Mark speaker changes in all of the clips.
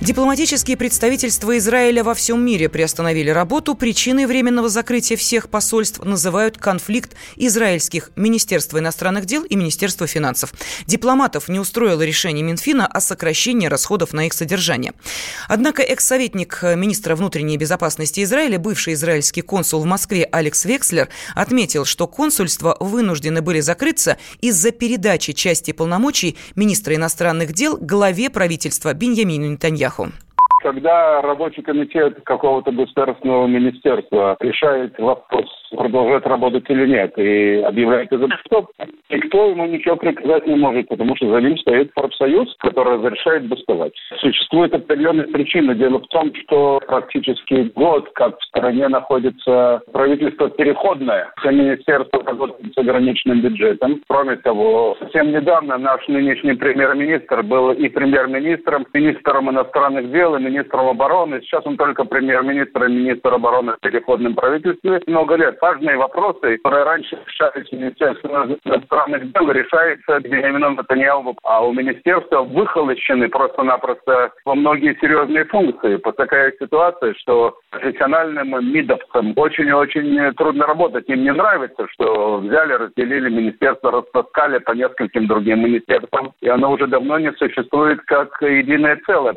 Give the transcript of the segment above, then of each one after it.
Speaker 1: Дипломатические представительства Израиля во всем мире приостановили работу. Причиной временного закрытия всех посольств называют конфликт израильских Министерства иностранных дел и Министерства финансов. Дипломатов не устроило решение Минфина о сокращении расходов на их содержание. Однако экс-советник министра внутренней безопасности Израиля, бывший израильский консул в Москве Алекс Векслер, отметил, что консульства вынуждены были закрыться из-за передачи части полномочий министра иностранных дел главе правительства Беньямину Нетаньяху. Нетаньяху.
Speaker 2: Когда рабочий комитет какого-то государственного министерства решает вопрос продолжать работать или нет, и объявляет это стоп, никто ему ничего приказать не может, потому что за ним стоит профсоюз, который разрешает бастовать. Существует определенная причина. Дело в том, что практически год, как в стране находится правительство переходное, все министерство работает с ограниченным бюджетом. Кроме того, совсем недавно наш нынешний премьер-министр был и премьер-министром, министром иностранных дел, и министром обороны. Сейчас он только премьер-министр и министр обороны в переходном правительстве много лет важные вопросы, которые раньше решались Министерством иностранных дел, решается Бенемином Натаньяху. А у министерства выхолощены просто-напросто во многие серьезные функции. Вот такая ситуация, что профессиональным мидовцам очень и очень трудно работать. Им не нравится, что взяли, разделили министерство, растаскали по нескольким другим министерствам, и оно уже давно не существует как единое целое.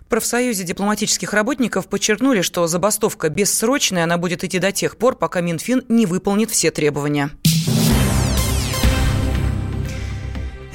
Speaker 1: В профсоюзе дипломатических работников подчеркнули, что забастовка бессрочная, она будет идти до тех пор, пока Минфин не выполнит все требования.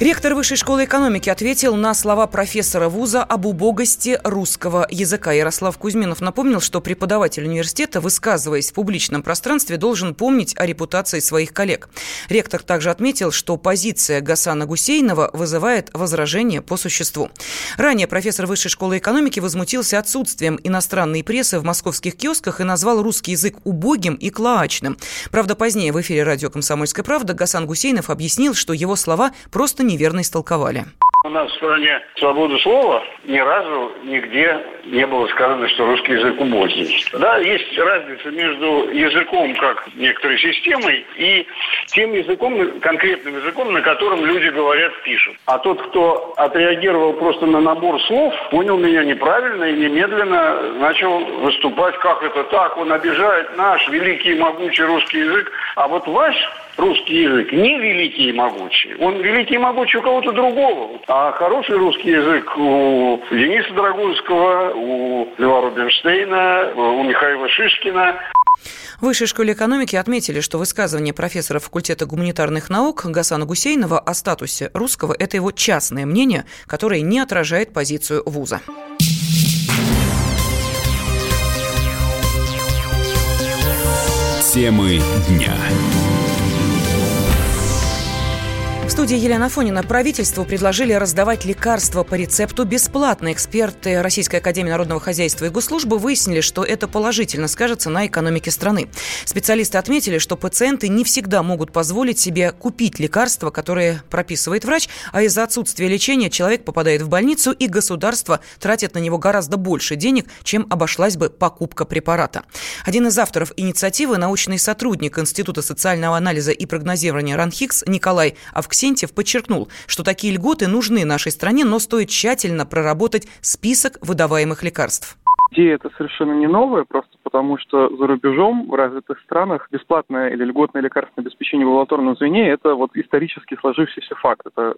Speaker 1: Ректор Высшей школы экономики ответил на слова профессора вуза об убогости русского языка. Ярослав Кузьминов напомнил, что преподаватель университета, высказываясь в публичном пространстве, должен помнить о репутации своих коллег. Ректор также отметил, что позиция Гасана Гусейнова вызывает возражения по существу. Ранее профессор Высшей школы экономики возмутился отсутствием иностранной прессы в московских киосках и назвал русский язык убогим и клоачным. Правда, позднее в эфире радио «Комсомольская правда» Гасан Гусейнов объяснил, что его слова просто не неверно истолковали.
Speaker 3: У нас в стране свобода слова ни разу нигде не было сказано, что русский язык убогий. Да, есть разница между языком как некоторой системой и тем языком, конкретным языком, на котором люди говорят, пишут. А тот, кто отреагировал просто на набор слов, понял меня неправильно и немедленно начал выступать, как это так, он обижает наш великий и могучий русский язык. А вот ваш русский язык не великий и могучий. Он великий и могучий у кого-то другого. А хороший русский язык у Дениса Драгунского, у Льва Рубинштейна, у Михаила Шишкина.
Speaker 1: В Высшей школе экономики отметили, что высказывание профессора факультета гуманитарных наук Гасана Гусейнова о статусе русского – это его частное мнение, которое не отражает позицию вуза.
Speaker 4: Темы дня
Speaker 1: студии Елена Фонина. Правительству предложили раздавать лекарства по рецепту бесплатно. Эксперты Российской Академии Народного Хозяйства и Госслужбы выяснили, что это положительно скажется на экономике страны. Специалисты отметили, что пациенты не всегда могут позволить себе купить лекарства, которые прописывает врач, а из-за отсутствия лечения человек попадает в больницу, и государство тратит на него гораздо больше денег, чем обошлась бы покупка препарата. Один из авторов инициативы, научный сотрудник Института социального анализа и прогнозирования РАНХИКС Николай Авксин Авксентьев подчеркнул, что такие льготы нужны нашей стране, но стоит тщательно проработать список выдаваемых лекарств.
Speaker 5: Идея это совершенно не новая, просто потому что за рубежом, в развитых странах, бесплатное или льготное лекарственное обеспечение в амбулаторном звене – это вот исторически сложившийся факт. Это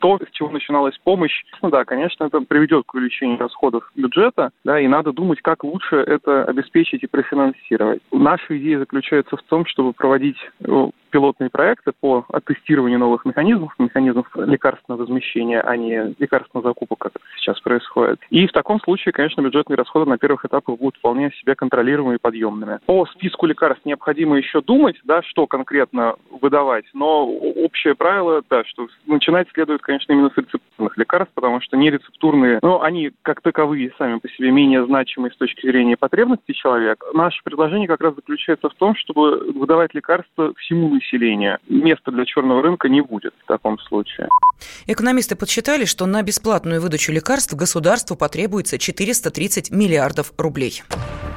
Speaker 5: то, с чего начиналась помощь. Ну да, конечно, это приведет к увеличению расходов бюджета, да, и надо думать, как лучше это обеспечить и профинансировать. Наша идея заключается в том, чтобы проводить ну, пилотные проекты по тестированию новых механизмов, механизмов лекарственного размещения, а не лекарственного закупок, как это сейчас происходит. И в таком случае, конечно, бюджетные расходы на первых этапах будут вполне себе контролируемыми и подъемными. По списку лекарств необходимо еще думать, да, что конкретно выдавать, но общее правило, да, что начинать следует, конечно, именно с рецептурных лекарств, потому что нерецептурные, ну, они как таковые сами по себе менее значимые с точки зрения потребностей человека. Наше предложение как раз заключается в том, чтобы выдавать лекарства всему населения. Места для черного рынка не будет в таком случае.
Speaker 1: Экономисты подсчитали, что на бесплатную выдачу лекарств государству потребуется 430 миллиардов рублей.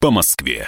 Speaker 4: по Москве.